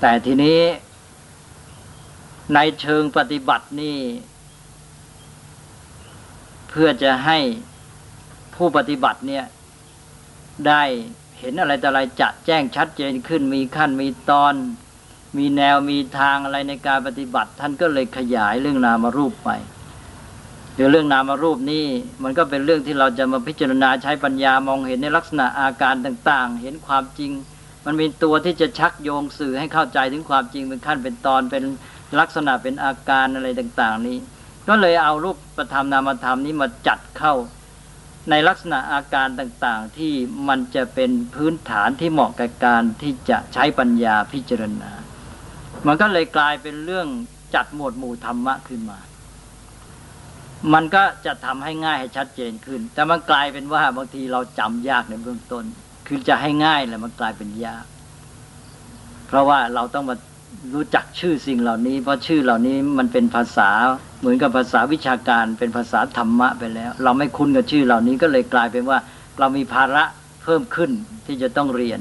แต่ทีนี้ ในเชิงปฏิบัตินี่ เพื่อจะให้ผู้ปฏิบัติเนี่ย ได้เห็นอะไรแต่อะไรจะแจ้งชัดเจนขึ้นมีขั้นมีตอน มีแนวมีทางอะไรในการปฏิบัติ ท่านก็เลยขยายเรื่องนามารูปไปเดี๋ยวเรื่องนามารูปนี่มันก็เป็นเรื่องที่เราจะมาพิจารณาใช้ปัญญามองเห็นในลักษณะอาการต่าง ๆ เห็นความจริง มันมีตัวที่จะชักโยงสื่อให้เข้าใจถึงความจริงเป็นขั้นเป็นตอนเป็นลักษณะเป็นอาการอะไรต่าง ๆ นี้ ก็เลยเอารูปประธรรมนามธรรมนี้มาจัดเข้าในลักษณะอาการต่างๆ ที่มันจะเป็นพื้นฐานที่เหมาะกับการที่จะใช้ปัญญาพิจารณา มันก็เลยกลายเป็นเรื่องจัดหมวดหมู่ธรรมะขึ้นมา มันก็จะทำให้ง่ายให้ชัดเจนขึ้น แต่มันกลายเป็นว่าบางทีเราจำยากในเบื้องต้น คือจะให้ง่ายแหละมันกลายเป็นยาก เพราะว่าเราต้องมารู้จักชื่อสิ่งเหล่านี้ เพราะชื่อเหล่านี้มันเป็นภาษาเหมือนกับภาษาวิชาการเป็นภาษาธรรมะไปแล้ว เราไม่คุ้นกับชื่อเหล่านี้ก็เลยกลายเป็นว่า เรามีภาระเพิ่มขึ้นที่จะต้องเรียน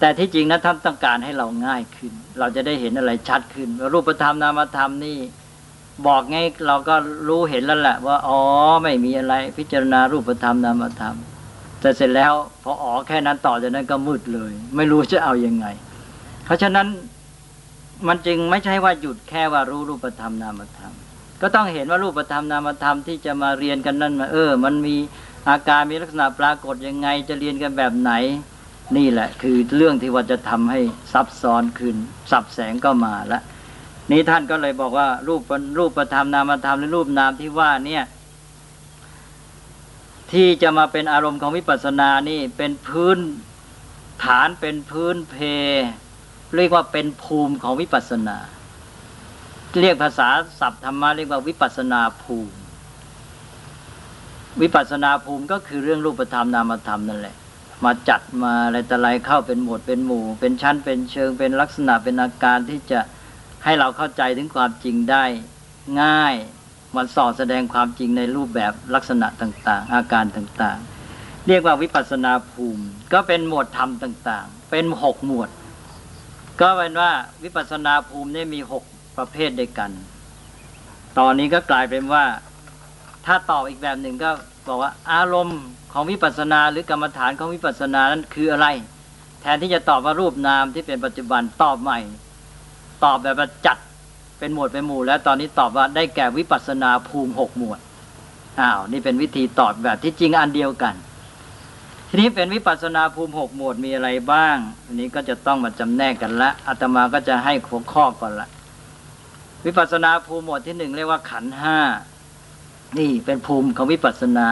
แต่ที่จริงนะท่านต้องการให้เราง่ายขึ้น เราจะได้เห็นอะไรชัดขึ้น รูปธรรมนามธรรมนี่บอกไงเราก็รู้เห็นแล้วแหละว่าอ๋อไม่มีอะไรพิจารณารูปธรรมนามธรรม แต่เสร็จแล้วพออ๋อแค่นั้นต่อจากนั้นก็มืดเลย ไม่รู้จะเอาอยัางไง เพราะฉะนั้นมันจึงไม่ใช่ว่าหยุดแค่ว่ารู้รูปธรรมนามธรรม ก็ต้องเห็นว่ารูปธรรมนามธรรมที่จะมาเรียนกันนั่นมาเออ มันมีอาการมีลักษณะปรากฏยังไง จะเรียนกันแบบไหน นี่แหละ คือเรื่องที่ว่าจะทำให้ซับซ้อนขึ้นสับแสงก็มาละนี้ท่านก็เลยบอกว่ารูปรูปธรรมนามธรรมหรือรูปนามที่ว่าเนี่ย ที่จะมาเป็นอารมณ์ของวิปัสสนานี่เป็นพื้นฐานเป็นพื้นเพ เรียกว่าเป็นภูมิของวิปัสสนา เรียกภาษาศัพท์ธรรมะเรียกว่าวิปัสนาภูมิ วิปัสนาภูมิก็คือเรื่องรูปธรรมนามธรรมนั่นแหละ มาจัดมาอะไรแต่ไรเข้าเป็นหมวดเป็นหมู่ เป็นชั้นเป็นเชิงเป็นลักษณะเป็นอาการที่จะให้เราเข้าใจถึงความจริงได้ง่าย มันสอนแสดงความจริงในรูปแบบลักษณะต่างๆ อาการต่างๆ เรียกว่าวิปัสนาภูมิ ก็เป็นหมวดธรรมต่างๆ เป็นหกหมวด ก็เป็นว่าวิปัสนาภูมินี่มีหกประเภทด้วยกัน ตอนนี้ก็กลายเป็นว่า ถ้าตอบอีกแบบหนึ่งก็บอกว่าอารมณ์ของวิปัสนาหรือกรรมฐานของวิปัสสนานั้นคืออะไร แทนที่จะตอบว่ารูปนามที่เป็นปัจจุบันตอบใหม่ ตอบแบบจัด เป็นหมวดเป็นหมู่ แล้วตอนนี้ตอบว่าได้แก่วิปัสนาภูมิหกหมวดอ้าวนี่เป็นวิธีตอบแบบที่จริงอันเดียวกัน ทีนี้เป็นวิปัสนาภูมิหกหมวดมีอะไรบ้างอันนี้ก็จะต้องมาจำแนกกันละอาตมาก็จะให้หัวข้อก่อนละ วิปัสนาภูมิหมวดที่หนึ่งเรียกว่าขันห้านี่เป็นภูมิของวิปัสนา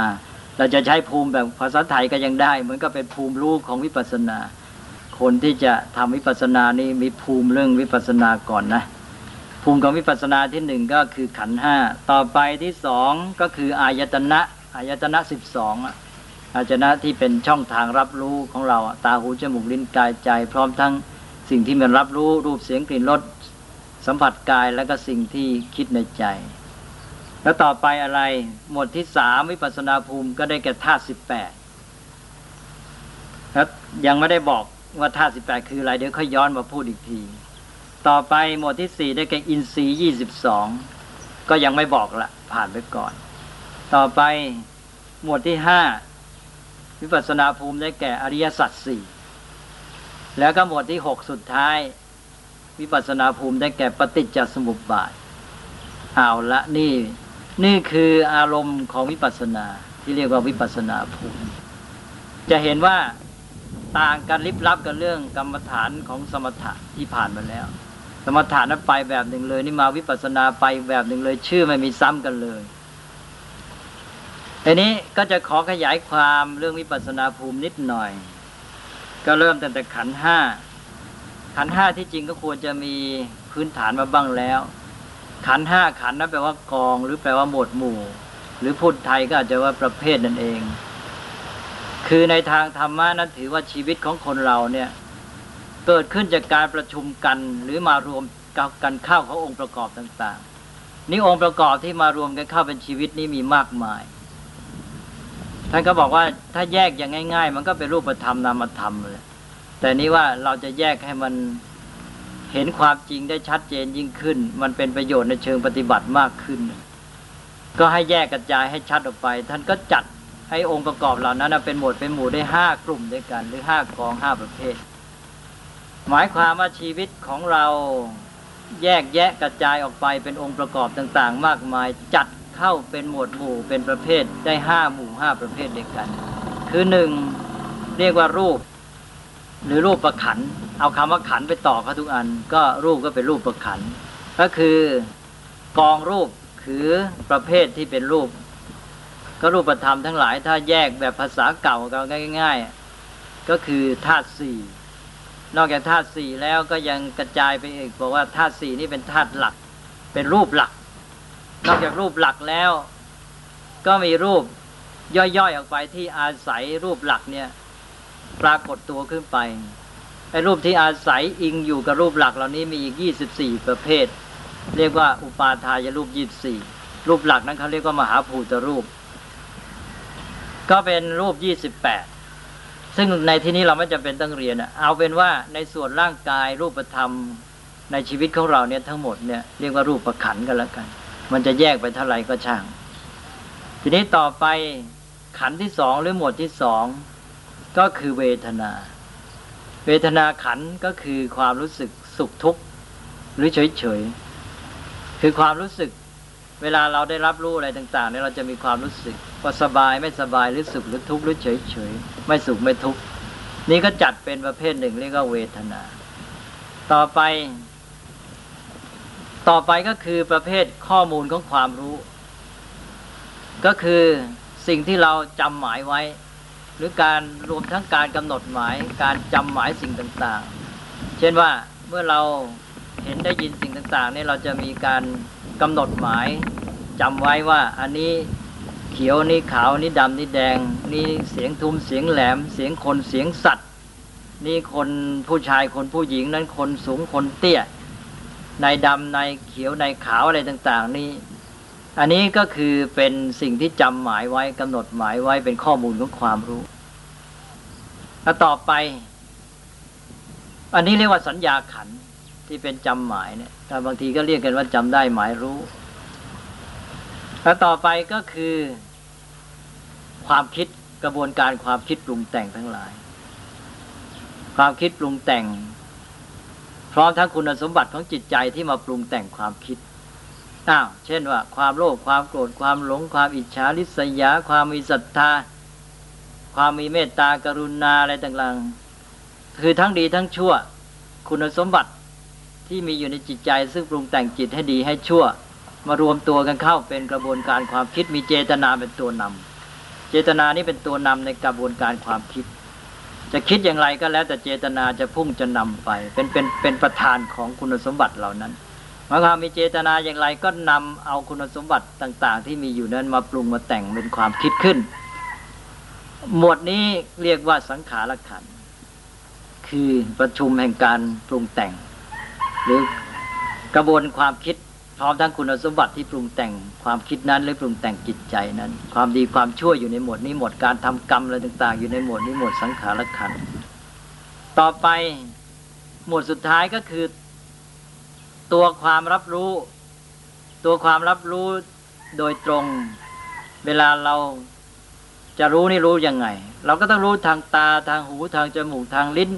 เราจะใช้ภูมิแบบภาษาไทยก็ยังได้เหมือนกับเป็นภูมิรู้ของวิปัสนา คนที่จะทำวิปัสนานี้มีภูมิเรื่องวิปัสนาก่อนนะ ภูมิของวิปัสนาที่หนึ่งก็คือขันห้าต่อไปที่สองก็คืออายตนะอายตนะสิบสองอาจนะที่เป็นช่องทางรับรู้ของเราตาหูจมูกลิ้นกายใจ พร้อมทั้งสิ่งที่มันรับรู้รูปเสียงกลิ่นรสสัมผัสกายแล้วก็สิ่งที่คิดในใจ แล้วต่อไปอะไร หมวดที่สามวิปัสนาภูมิก็ได้แก่ธาตุสิบแปดแล้วยังไม่ได้บอกว่าธาตุสิบแปดคืออะไร เดี๋ยวค่อยย้อนมาพูดอีกที ต่อไปหมวดที่สี่ได้แก่อินทรีย์ยี่สิบสองก็ยังไม่บอกละผ่านไปก่อน ต่อไปหมวดที่ห้าวิปัสนาภูมิได้แก่อริยสัจสี่แล้วก็หมวดที่หกสุดท้าย วิปัสนาภูมิได้แก่ปฏิจจสมุปบาทเอาละนี่นี่คืออารมณ์ของวิปัสนา ที่เรียกว่าวิปัสนาภูมิ จะเห็นว่าต่างกันลิบลับกันเรื่องกรรมฐานของสมถะที่ผ่านมาแล้ว สมถะนั้นไปแบบหนึ่งเลย นี่มาวิปัสนาไปแบบหนึ่งเลย ชื่อไม่มีซ้ำกันเลยทีนี้ก็จะขอขยายความเรื่องวิปัสนาภูมินิดหน่อย ก็เริ่มตั้งแต่ขันห้าขันห้าที่จริงก็ควรจะมีพื้นฐานมาบ้างแล้ว ขันห้าขันนั้นแปลว่ากอง หรือแปลว่าหมวดหมู่ หรือพูดไทยก็อาจจะว่าประเภทนั่นเอง คือในทางธรรมะนั้นถือว่าชีวิตของคนเราเนี่ย เกิดขึ้นจากการประชุมกันหรือมารวมกันเข้าขององค์ประกอบต่างๆ นี่องค์ประกอบที่มารวมกันเข้าเป็นชีวิตนี้มีมากมาย ท่านก็บอกว่าถ้าแยกอย่างง่าย ๆ มันก็เป็นรูปธรรมนามธรรมเลยแต่นี้ว่าเราจะแยกให้มันเห็นความจริงได้ชัดเจนยิ่งขึ้น มันเป็นประโยชน์ในเชิงปฏิบัติมากขึ้น ก็ให้แยกกระจายให้ชัดออกไป ท่านก็จัดให้องค์ประกอบเหล่านั้นเป็นหมวดเป็นหมู่ได้ห้ากลุ่มด้วยกัน หรือห้ากองห้าประเภท หมายความว่าชีวิตของเราแยกแยะกระจายออกไปเป็นองค์ประกอบต่างๆ มากมายจัดเข้าเป็นหมวดหมู่เป็นประเภทได้ห้าหมู่ห้าประเภทเด้วกัน คือหนึ่งเรียกว่ารูป หรือรูปประขัน เอาคำว่าขันไปต่อเขาทุกอัน ก็รูปก็เป็นรูปประขัน ก็คือกองรูปคือประเภทที่เป็นรูป ก็รูปธรรมทั้งหลาย ถ้าแยกแบบภาษาเก่าเราง่าย ๆ ก็คือธาตุสี่ นอกจากธาตุสี่แล้วก็ยังกระจายไปอีกบอกว่าธาตุสี่นี่เป็นธาตุหลัก เป็นรูปหลัก นอกจากรูปหลักแล้ว ก็มีรูปย่อยๆออกไปที่อาศัยรูปหลักเนี่ย ปรากฏตัวขึ้นไปไอ้รูปที่อาศัยอิงอยู่กับรูปหลักเหล่านี้มีอีกยี่สิบสี่ประเภท เรียกว่าอุปาทายรูปยี่สิบรูปหลักนั้นเขาเรียกว่ามหาภูตรูป ก็เป็นรูปยี่สิบแปด ซึ่งในที่นี้เราไม่จำเป็นต้องเรียนเอาเป็นว่าในส่วนร่างกายรูปธรรมในชีวิตของเราเนี่ยทั้งหมดเนี่ยเรียกว่ารูปประขันกันแล้วกัน มันจะแยกไปเท่าไหร่ก็ช่าง ทีนี้ต่อไปขันที่สองหรือหมวดที่สองก็คือเวทนา เวทนาขันก็คือความรู้สึกสุขทุกข์หรือเฉยเฉยคือความรู้สึก เวลาเราได้รับรู้อะไรต่างๆเนี่ยเราจะมีความรู้สึกว่าสบายไม่สบายหรือสุขหรือทุกข์หรือเฉยเฉยไม่สุขไม่ทุกข์นี่ก็จัดเป็นประเภทหนึ่งเรียกว่าเวทนา ต่อไป ต่อไปก็คือประเภทข้อมูลของความรู้ ก็คือสิ่งที่เราจำหมายไว้ หรือการรวมทั้งการกำหนดหมาย การจำหมายสิ่งต่างๆ เช่นว่าเมื่อเราเห็นได้ยินสิ่งต่างๆนี่เราจะมีการ กำหนดหมายจำไว้ว่าอันนี้เขียวนี่ขาวนี่ดำนี่แดง นี่เสียงทุมเสียงแหลม เสียงคนเสียงสัตว์ นี่คนผู้ชายคนผู้หญิงนั้นคนสูงคนเตี้ย ในดำในเขียวในขาวอะไรต่าง ๆ นี่ อันนี้ก็คือเป็นสิ่งที่จำหมายไว้กำหนดหมายไว้เป็นข้อมูลของความรู้แล้วต่อไป อันนี้เรียกว่าสัญญาขันที่เป็นจำหมายเนี่ย บางทีก็เรียกกันว่าจำได้หมายรู้ แล้วต่อไปก็คือ ความคิดกระบวนการความคิดปรุงแต่งทั้งหลาย ความคิดปรุงแต่ง พร้อมทั้งคุณสมบัติของจิตใจที่มาปรุงแต่งความคิดอ้าวเช่นว่า ความโลภความโกรธความหลง ความอิจฉาริษยา ความมีศรัทธา ความมีเมตตากรุณาอะไรต่างๆคือทั้งดีทั้งชั่ว คุณสมบัติ ที่มีอยู่ในจิตใจ ซึ่งปรุงแต่งจิตให้ดีให้ชั่ว มารวมตัวกันเข้าเป็นกระบวนการความคิดมีเจตนาเป็นตัวนำเจตนานี้เป็นตัวนำในกระบวนการความคิด จะคิดอย่างไรก็แล้วแต่เจตนาจะพุ่งจะนำไป เป็นเป็นเป็นประธานของคุณสมบัติเหล่านั้นหมายความมีเจตนาอย่างไรก็นำเอาคุณสมบัติต่าง ๆ ที่มีอยู่นั้นมาปรุงมาแต่งเป็นความคิดขึ้น หมวดนี้เรียกว่าสังขารขันคือประชุมแห่งการปรุงแต่ง หรือกระบวนความคิดพร้อมทั้งคุณสมบัติที่ปรุงแต่งความคิดนั้นหรือปรุงแต่งจิตใจนั้น ความดีความชั่วอยู่ในหมวดนี้หมวดการทำกรรมอะไรต่าง ๆ อยู่ในหมวดนี้หมวดสังขารขันต่อไปหมวดสุดท้ายก็คือ ตัวความรับรู้ ตัวความรับรู้โดยตรง เวลาเราจะรู้นี่รู้ยังไง เราก็ต้องรู้ทางตาทางหูทางจมูกทางลิ้น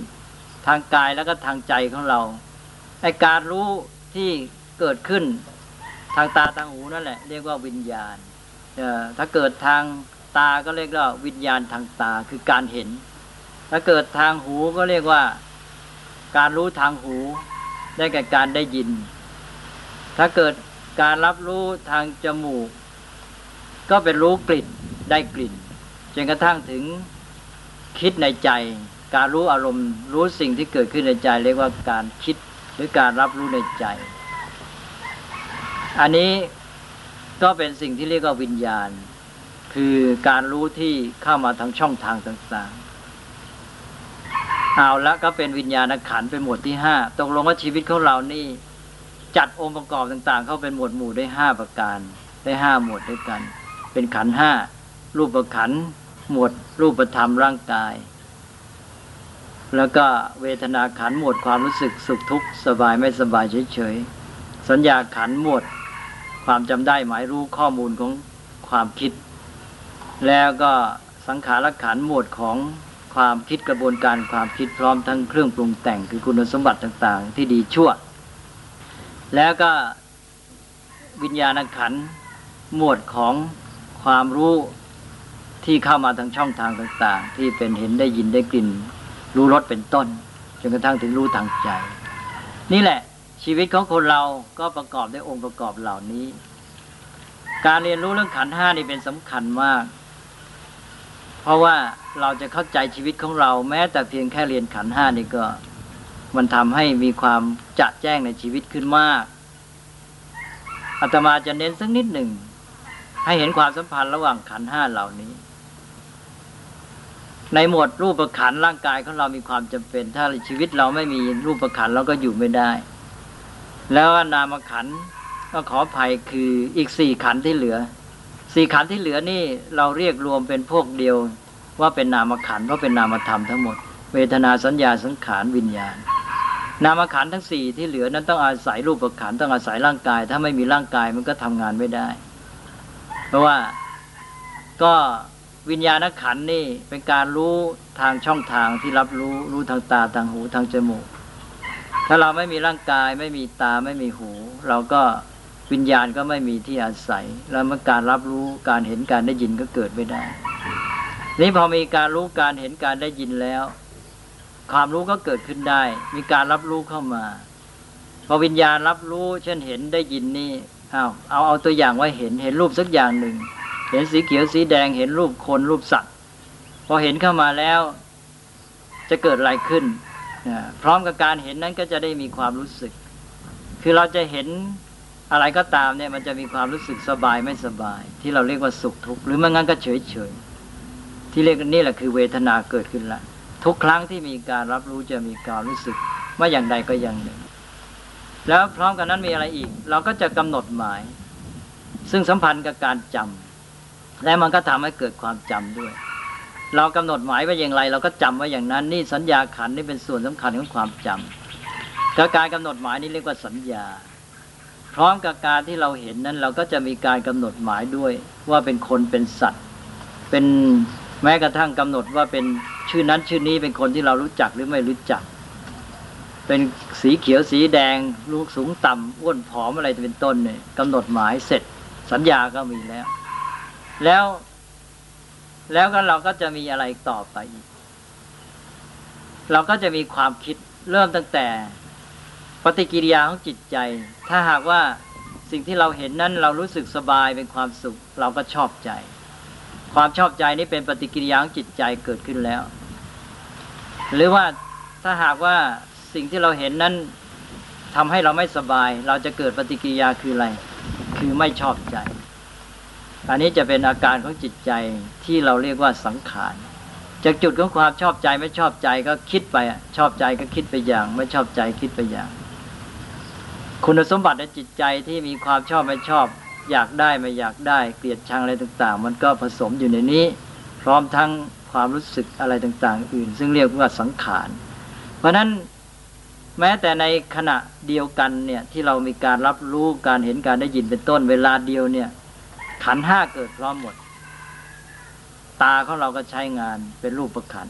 ทางกายแล้วก็ทางใจของเรา ไอการรู้ที่เกิดขึ้นทางตาทางหูนั่นแหละ เรียกว่าวิญญาณถ้าเกิดทางตาก็เรียกว่าวิญญาณทางตาคือการเห็น ถ้าเกิดทางหูก็เรียกว่าการรู้ทางหู ได้แก่การได้ยิน ถ้าเกิดการรับรู้ทางจมูก ก็เป็นรู้กลิ่นได้กลิ่นจนกระทั่งถึงคิดในใจ การรู้อารมณ์รู้สิ่งที่เกิดขึ้นในใจ เรียกว่าการคิด หรือการรับรู้ในใจ อันนี้ก็เป็นสิ่งที่เรียกว่าวิญญาณ คือการรู้ที่เข้ามาทางช่องทางต่างๆ เอาละก็เป็นวิญญาณขันเป็นหมวดที่ห้าตกลงว่าชีวิตของเรานี่ จัดองค์ประกอบต่าง ๆ เข้าเป็นหมวดหมู่ได้ห้าประการ ได้ห้าหมวดด้วยกัน เป็นขันห้ารูปขันหมวดรูปธรรมร่างกาย แล้วก็เวทนาขันหมดความรู้สึกสุขทุกข์สบายไม่สบายเฉยๆ สัญญาขันหมด ความจำได้หมายรู้ข้อมูลของความคิด แล้วก็สังขารขันหมดของความคิดกระบวนการความคิดพร้อมทั้งเครื่องปรุงแต่งคือคุณสมบัติต่างๆ ที่ดีชั่ว แล้วก็วิญญาณขันหมวดของความรู้ที่เข้ามาทางช่องทางต่าง ๆ ที่เป็นเห็นได้ยินได้กลิ่น รู้รสเป็นต้นจนกระทั่งถึงรู้ทางใจ นี่แหละ ชีวิตของคนเราก็ประกอบด้วยองค์ประกอบเหล่านี้ การเรียนรู้เรื่องขันห้านี่เป็นสำคัญมาก เพราะว่าเราจะเข้าใจชีวิตของเราแม้แต่เพียงแค่เรียนขันห้านี่ก็มันทำให้มีความจัดแจ้งในชีวิตขึ้นมากอาตมาจะเน้นสักนิดหนึ่งให้เห็นความสัมพันธ์ระหว่างขันห้าเหล่านี้ ในหมวดรูปประขันร่างกายของเรามีความจำเป็น ถ้าชีวิตเราไม่มีรูปประขันเราก็อยู่ไม่ได้ แล้วนามขันก็ขออภัยคืออีกสี่ขันที่เหลือสี่ขันที่เหลือนี่เราเรียกรวมเป็นพวกเดียวว่าเป็นนามขันเพราะเป็นนามธรรมทั้งหมด เวทนาสัญญาสังขารวิญญาณ นามขันทั้งสี่ที่เหลือนั้นต้องอาศัยรูปขันต้องอาศัยร่างกาย ถ้าไม่มีร่างกายมันก็ทำงานไม่ได้ เพราะว่าก็ วิญญาณขันนี่เป็นการรู้ทางช่องทางที่รับรู้รู้ทางตาทางหูทางจมูก ถ้าเราไม่มีร่างกายไม่มีตาไม่มีหู เราก็วิญญาณก็ไม่มีที่อาศัย แล้วมื่อการรับรู้การเห็นการได้ยินก็เกิดไม่ได้ นี้พอมีการรู้การเห็นการได้ยินแล้ว ความรู้ก็เกิดขึ้นได้ มีการรับรู้เข้ามาพอวิญญาณรับรู้ เช่นเห็นได้ยินนี่เอาเอาเอาตัวอย่างว่าเห็นเห็นรูปสักอย่างหนึ่ง เห็นสีเขียวสีแดงเห็นรูปคนรูปสัตว์ พอเห็นเข้ามาแล้วจะเกิดอะไรขึ้น พร้อมกับการเห็นนั้นก็จะได้มีความรู้สึก คือเราจะเห็นอะไรก็ตามเนี่ยมันจะมีความรู้สึกสบายไม่สบาย ที่เราเรียกว่าสุขทุกข์หรือไม่งั้นก็เฉยเฉยที่เรียกนี่แหละคือเวทนาเกิดขึ้นละทุกครั้งที่มีการรับรู้จะมีการรู้สึกว่าอย่างใดก็อย่างหนึ่ง แล้วพร้อมกันนั้นมีอะไรอีก เราก็จะกำหนดหมาย ซึ่งสัมพันธ์กับการจำ และมันก็ทำให้เกิดความจำด้วย เรากำหนดหมายไว้อย่างไร เราก็จำไว้อย่างนั้น นี่สัญญาขันนี่เป็นส่วนสำคัญของความจำการกำหนดหมายนี่เรียกว่าสัญญา พร้อมกับการที่เราเห็นนั้น เราก็จะมีการกำหนดหมายด้วย ว่าเป็นคนเป็นสัตว์ เป็นแม้กระทั่งกำหนดว่าเป็นชื่อนั้นชื่อนี้เป็นคนที่เรารู้จักหรือไม่รู้จัก เป็นสีเขียวสีแดง ลูกสูงต่ำอ้วนผอมอะไรเป็นต้นเนี่ยกำหนดหมายเสร็จ สัญญาก็มีแล้ว แล้ว แล้วก็เราก็จะมีอะไรต่อไปอีก เราก็จะมีความคิดเริ่มตั้งแต่ ปฏิกิริยาของจิตใจ ถ้าหากว่าสิ่งที่เราเห็นนั้นเรารู้สึกสบายเป็นความสุข เราก็ชอบใจ ความชอบใจนี้เป็นปฏิกิริยาของจิตใจเกิดขึ้นแล้ว หรือว่าถ้าหากว่าสิ่งที่เราเห็นนั้นทำให้เราไม่สบาย เราจะเกิดปฏิกิริยาคืออะไร คือไม่ชอบใจ อันนี้จะเป็นอาการของจิตใจที่เราเรียกว่าสังขาร จากจุดของความชอบใจไม่ชอบใจก็คิดไปชอบใจก็คิดไปอย่าง ไม่ชอบใจคิดไปอย่าง คุณสมบัติในจิตใจที่มีความชอบไม่ชอบ อยากได้ไม่อยากได้ เกลียดชังอะไรต่าง ๆ มันก็ผสมอยู่ในนี้ พร้อมทั้งความรู้สึกอะไรต่าง ๆ อื่น ซึ่งเรียกว่าสังขาร เพราะนั้นแม้แต่ในขณะเดียวกันเนี่ยที่เรามีการรับรู้การเห็นการได้ยินเป็นต้นเวลาเดียวเนี่ย ขันห้าเกิดพร้อมหมด ตาของเราก็ใช้งานเป็นรูปประขัน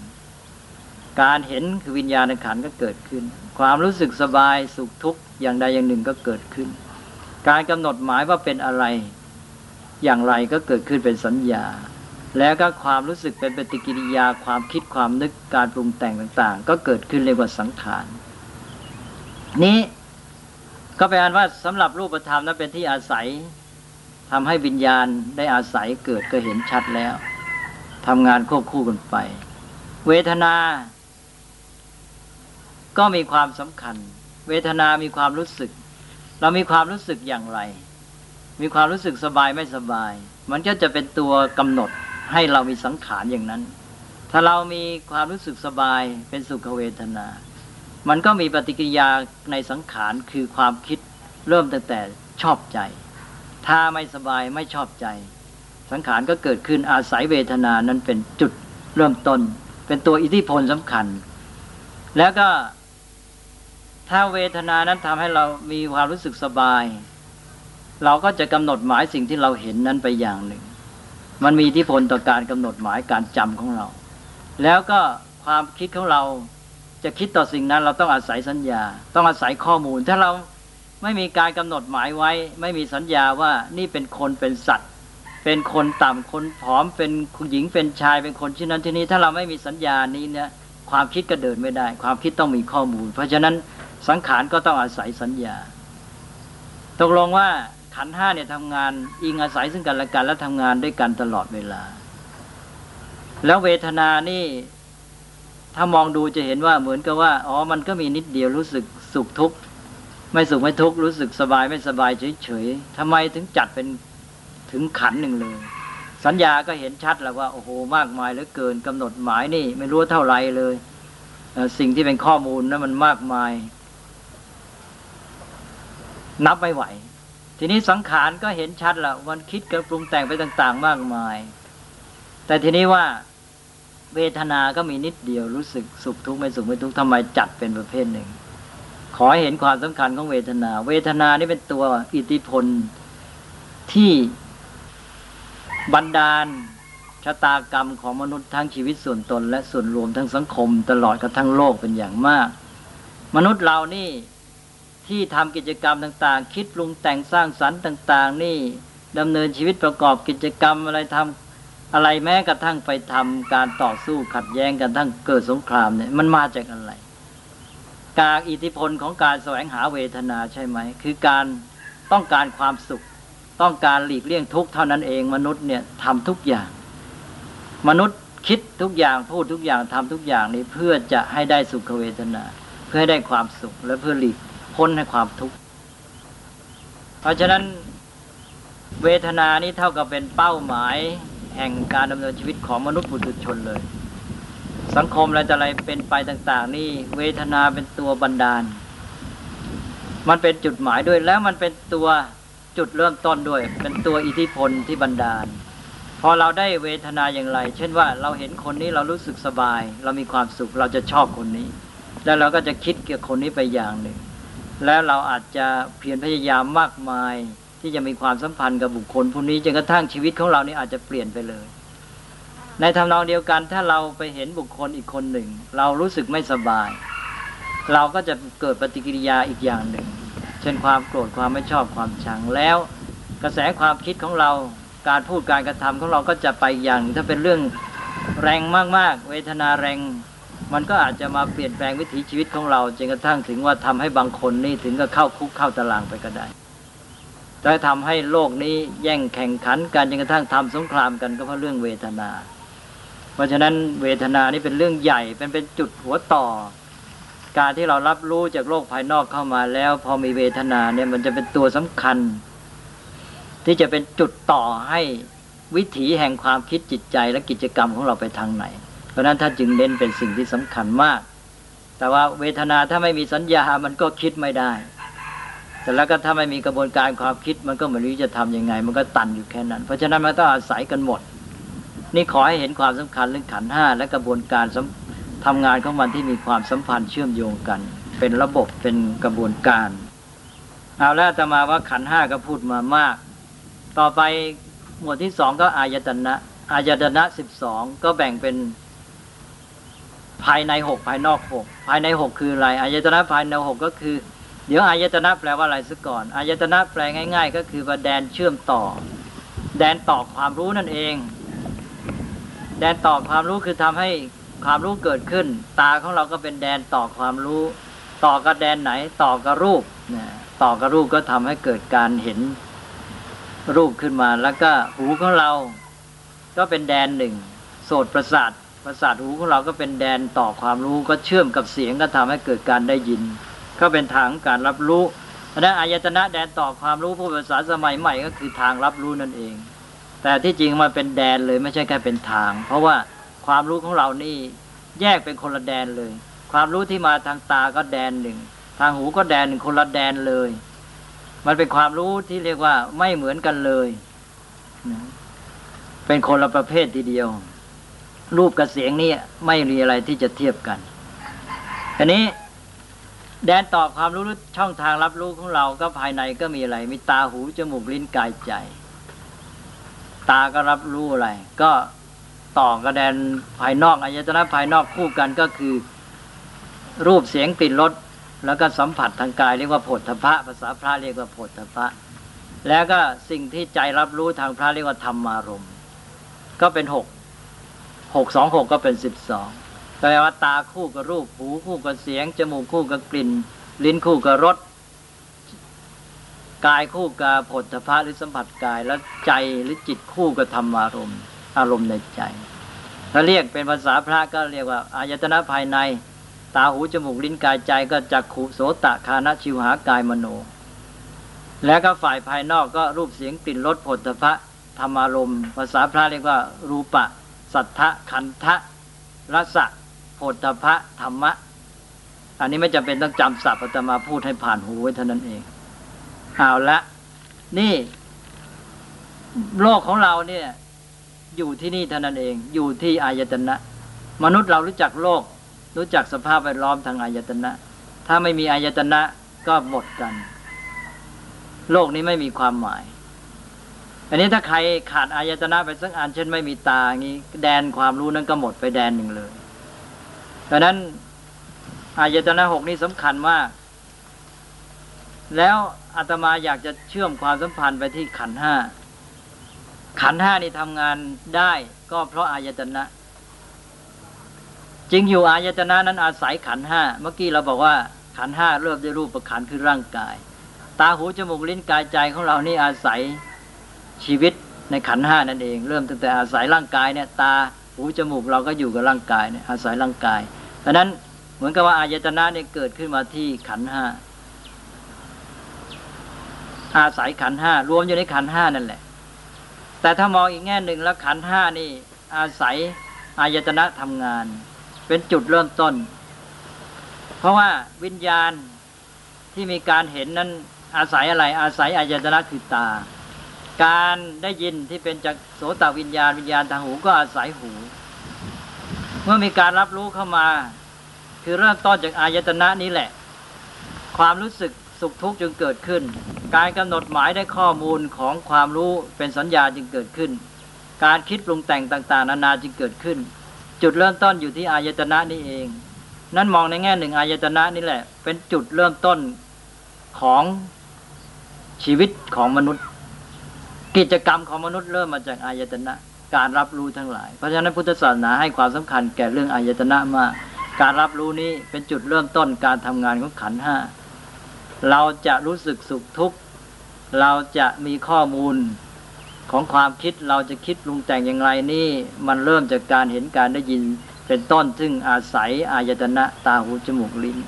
การเห็นคือวิญญาณขันก็เกิดขึ้น ความรู้สึกสบายสุขทุกข์อย่างใดอย่างหนึ่งก็เกิดขึ้น การกำหนดหมายว่าเป็นอะไรอย่างไรก็เกิดขึ้นเป็นสัญญา แล้วก็ความรู้สึกเป็นปฏิกิริยาความคิดความนึกการปรุงแต่งต่าง ๆ ก็เกิดขึ้นเรียกว่าสังขารนี้ก็แปลว่าสำหรับรูปธรรมนั้นเป็นที่อาศัย ทำให้วิญญาณได้อาศัยเกิดก็เห็นชัดแล้วทำงานควบคู่กันไป เวทนา ก็มีความสำคัญ เวทนามีความรู้สึก เรามีความรู้สึกอย่างไร มีความรู้สึกสบายไม่สบาย มันก็จะเป็นตัวกำหนดให้เรามีสังขารอย่างนั้น ถ้าเรามีความรู้สึกสบายเป็นสุขเวทนา มันก็มีปฏิกิริยาในสังขารคือความคิดเริ่มตั้งแต่ชอบใจ ถ้าไม่สบายไม่ชอบใจ สังขารก็เกิดขึ้นอาศัยเวทนานั้นเป็นจุดเริ่มต้น เป็นตัวอิทธิพลสำคัญ แล้วก็ถ้าเวทนานั้นทำให้เรามีความรู้สึกสบาย เราก็จะกำหนดหมายสิ่งที่เราเห็นนั้นไปอย่างหนึ่ง มันมีอิทธิพลต่อการกำหนดหมายการจำของเรา แล้วก็ความคิดของเราจะคิดต่อสิ่งนั้น เราต้องอาศัยสัญญา ต้องอาศัยข้อมูล ถ้าเรา ไม่มีการกำหนดหมายไว้ ไม่มีสัญญาว่านี่เป็นคนเป็นสัตว์ เป็นคนต่ำคนผอมเป็นคุณหญิงเป็นชายเป็นคนที่นั้นที่นี้ถ้าเราไม่มีสัญญานี้เนี่ยความคิดก็เดินไม่ได้ ความคิดต้องมีข้อมูล เพราะฉะนั้นสังขารก็ต้องอาศัยสัญญา ตกลงว่าขันห้าเนี่ยทำงานอิงอาศัยซึ่งกันและกันและทำงานด้วยกันตลอดเวลา แล้วเวทนานี่ถ้ามองดูจะเห็นว่าเหมือนกับว่าอ๋อมันก็มีนิดเดียวรู้สึกสุขทุกข์ ไม่สุขไม่ทุกข์รู้สึกสบายไม่สบายเฉยๆทำไมถึงจัดเป็นถึงขันหนึ่งเลย สัญญาก็เห็นชัดแล้วว่าโอ้โหมากมายเหลือเกินกำหนดหมายนี่ ไม่รู้เท่าไรเลยสิ่งที่เป็นข้อมูลนั้นมันมากมาย นับไม่ไหว ทีนี้สังขารก็เห็นชัดแล้วมันคิดกับปรุงแต่งไปต่าง ๆ มากมาย แต่ทีนี้ว่าเวทนาก็มีนิดเดียวรู้สึกสุขทุกข์ไม่สุขไม่ทุกข์ทำไมจัดเป็นประเภทหนึ่ง ขอให้เห็นความสำคัญของเวทนา เวทนานี่เป็นตัวอิทธิพลที่บันดาลชะตากรรมของมนุษย์ทั้งชีวิตส่วนตน และส่วนรวมทั้งสังคม ตลอดกระทั่งโลกเป็นอย่างมาก มนุษย์เรานี่ที่ทำกิจกรรมต่าง ๆ คิดปรุงแต่งสร้างสรรค์ต่าง ๆ นี่ดำเนินชีวิตประกอบกิจกรรมอะไรทำอะไรแม้กระทั่งไปทำการต่อสู้ขัดแย้งกันทั้งเกิดสงครามเนี่ยมันมาจากอะไร การอิทธิพลของการแสวงหาเวทนาใช่ไหม คือการต้องการความสุข ต้องการหลีกเลี่ยงทุกข์เท่านั้นเองมนุษย์เนี่ยทำทุกอย่าง มนุษย์คิดทุกอย่างพูดทุกอย่างทำทุกอย่างนี้เพื่อจะให้ได้สุขเวทนา เพื่อให้ได้ความสุข และเพื่อหลีกพ้นให้ความทุกข์เพราะฉะนั้นเวทนานี้เท่ากับเป็นเป้าหมายแห่งการดำเนินชีวิตของมนุษย์ปุถุชนเลย สังคมอะไรแต่อะไรเป็นไปต่างๆ นี่เวทนาเป็นตัวบันดาล มันเป็นจุดหมายด้วยแล้วมันเป็นตัวจุดเริ่มต้นด้วย เป็นตัวอิทธิพลที่บันดาล พอเราได้เวทนาอย่างไร เช่นว่าเราเห็นคนนี้เรารู้สึกสบาย เรามีความสุขเราจะชอบคนนี้ แล้วเราก็จะคิดเกี่ยวกับคนนี้ไปอย่างหนึ่ง แล้วเราอาจจะเพียรพยายามมากมาย ที่จะมีความสัมพันธ์กับบุคคลผู้นี้จนกระทั่งชีวิตของเรานี่อาจจะเปลี่ยนไปเลย ในทำนองเดียวกันถ้าเราไปเห็นบุคคลอีกคนหนึ่ง เรารู้สึกไม่สบาย เราก็จะเกิดปฏิกิริยาอีกอย่างหนึ่ง เช่นความโกรธความไม่ชอบความชังแล้ว กระแสความคิดของเราการพูดการกระทำของเราก็จะไปอย่างถ้าเป็นเรื่องแรงมากๆ เวทนาแรง มันก็อาจจะมาเปลี่ยนแปลงวิถีชีวิตของเราจนกระทั่งถึงว่าทำให้บางคนนี่ถึงกับเข้าคุกเข้าตารางไปก็ได้จะทำให้โลกนี้แย่งแข่งขันกันจนกระทั่งทำสงครามกันก็เพราะเรื่องเวทนา เพราะฉะนั้นเวทนานี่เป็นเรื่องใหญ่เป็นเป็นจุดหัวต่อ การที่เรารับรู้จากโลกภายนอกเข้ามาแล้ว พอมีเวทนาเนี่ยมันจะเป็นตัวสำคัญ ที่จะเป็นจุดต่อให้วิถีแห่งความคิดจิตใจและกิจกรรมของเราไปทางไหน เพราะนั้นถ้าจึงเน้นเป็นสิ่งที่สำคัญมาก แต่ว่าเวทนาถ้าไม่มีสัญญามันก็คิดไม่ได้ แต่แล้วก็ถ้าไม่มีกระบวนการความคิดมันก็ไม่รู้จะทํำยังไง มันก็ตันอยู่แค่นั้น เพราะฉะนั้นมันต้องอาศัยกันหมด นี่ขอให้เห็นความสำคัญเรื่องขันห้าและกระบวนการทำงานของมันที่มีความสัมพันธ์เชื่อมโยงกัน เป็นระบบเป็นกระบวนการ เอาแล้วจะมาว่าขันห้าก็พูดมามาก ต่อไปหมวดที่สองก็อายตนะอายตนะสิบสองก็แบ่งเป็นภายในหกภายนอกหกภายในหกคืออะไรอายตนะภายในหกก็คือ เดี๋ยวอายตนะแปลว่าอะไรซะก่อนอายตนะแปลง่าย ๆ ก็คือว่าแดนเชื่อมต่อ แดนต่อความรู้นั่นเอง แดนต่อความรู้คือทำให้ความรู้เกิดขึ้น ตาของเราก็เป็นแดนต่อความรู้ ต่อกับแดนไหน ต่อกับรูปนะต่อกับรูปก็ทำให้เกิดการเห็นรูปขึ้นมา แล้วก็หูของเรา ก็เป็นแดนหนึ่งโสตประสาทประสาทหูของเราก็เป็นแดนต่อความรู้ก็เชื่อมกับเสียงก็ทำให้เกิดการได้ยิน ก็เป็นทางการรับรู้เพราะนั้นอายตนะแดนต่อความรู้ผู้ภาษาสมัยใหม่ก็คือทางรับรู้นั่นเอง แต่ที่จริงมันเป็นแดนเลยไม่ใช่แค่เป็นทาง เพราะว่าความรู้ของเรานี่แยกเป็นคนละแดนเลย ความรู้ที่มาทางตาก็แดนหนึ่ง ทางหูก็แดนหนึ่งคนละแดนเลย มันเป็นความรู้ที่เรียกว่าไม่เหมือนกันเลย เป็นคนละประเภททีเดียว รูปกับเสียงนี่ไม่มีอะไรที่จะเทียบกันทีนี้แดนต่อความรู้ช่องทางรับรู้ของเราก็ภายในก็มีอะไร มีตาหูจมูกลิ้นกายใจ ตาก็รับรู้อะไร ก็ต่อกระแดนภายนอกอายตนะภายนอกคู่กันก็คือ รูปเสียงกลิ่นรสแล้วก็สัมผัสทางกายเรียกว่าผลทพะภาษาพระเรียกว่าผลทพะ แล้วก็สิ่งที่ใจรับรู้ทางพระเรียกว่าธรรมารมณ์ก็เป็นหกหกสองหกก็เป็นสิบสองแปลว่าตาคู่กับรูปหูคู่กับเสียงจมูกคู่กับกลิ่น ลิ้นคู่กับรส กายคู่กับผลทพะหรือสัมผัสกายแล้วใจหรือจิตคู่กับธรรมอารมณ์ อารมณ์ในใจถ้าเรียกเป็นภาษาพระก็เรียกว่าอายตนะภายใน ตาหูจมูกลิ้นกายใจก็จักขุโสตะคานะชิวหากายมโน แล้วก็ฝ่ายภายนอกก็รูปเสียงกลิ่นรสผลทพะธรรมารมณ์ ภาษาพระเรียกว่า รูปะ สัทธะขันธะรสะโพธพะธรรมะ อันนี้ไม่จำเป็นต้องจำศัพท์อาตมาพูดให้ผ่านหูไว้เท่านั้นเอง เอาละนี่ โลกของเราเนี่ย อยู่ที่นี่เท่านั้นเอง อยู่ที่อายตนะ มนุษย์เรารู้จักโลก รู้จักสภาพแวดล้อมทางอายตนะ ถ้าไม่มีอายตนะก็หมดกัน โลกนี้ไม่มีความหมาย อันนี้ถ้าใครขาดอายตนะไปสักอันเช่นไม่มีตาอย่างนี้แดนความรู้นั้นก็หมดไปแดนหนึ่งเลยดังนั้นอายตนะหกนี้สำคัญมาก แล้วอาตมาอยากจะเชื่อมความสัมพันธ์ไปที่ขันห้า ขันห้านี่ทำงานได้ก็เพราะอายตนะ จริงอยู่อายตนะนั้นอาศัยขันห้า เมื่อกี้เราบอกว่าขันห้าเริ่มด้วยรูปประขันคือร่างกาย ตาหูจมูกลิ้นกายใจของเรานี่อาศัยชีวิตในขันห้านั่นเอง เริ่มตั้งแต่อาศัยร่างกายเนี่ย ตาหูจมูกเราก็อยู่กับร่างกายเนี่ยอาศัยร่างกายดังนั้นเหมือนกับว่าอายตนะเนี่ยเกิดขึ้นมาที่ขันห้า อาศัยขันห้ารวมอยู่ในขันห้านั่นแหละ แต่ถ้ามองอีกแง่หนึ่งแล้วขันห้านี่ อาศัยอายตนะทำงาน เป็นจุดเริ่มต้น เพราะว่าวิญญาณที่มีการเห็นนั้นอาศัยอะไร อาศัยอายตนะคือตา การได้ยินที่เป็นจากโสตวิญญาณวิญญาณทางหูก็อาศัยหู เมื่อมีการรับรู้เข้ามา คือเริ่มต้นจากอายตนะนี้แหละ ความรู้สึกสุขทุกข์จึงเกิดขึ้น การกำหนดหมายได้ข้อมูลของความรู้เป็นสัญญาจึงเกิดขึ้น การคิดปรุงแต่งต่างๆ นานาจึงเกิดขึ้น จุดเริ่มต้นอยู่ที่อายตนะนี่เอง นั่นมองในแง่หนึ่งอายตนะนี่แหละ เป็นจุดเริ่มต้นของชีวิตของมนุษย์ กิจกรรมของมนุษย์เริ่มมาจากอายตนะการรับรู้ทั้งหลาย เพราะฉะนั้นพุทธศาสนาให้ความสำคัญแก่เรื่องอายตนะมาก การรับรู้นี้เป็นจุดเริ่มต้นการทำงานของขันห้า เราจะรู้สึกสุขทุกข์ เราจะมีข้อมูลของความคิดเราจะคิดปรุงแต่งอย่างไรนี่ มันเริ่มจากการเห็นการได้ยินเป็นต้นซึ่งอาศัยอายตนะตาหูจมูกลิ้น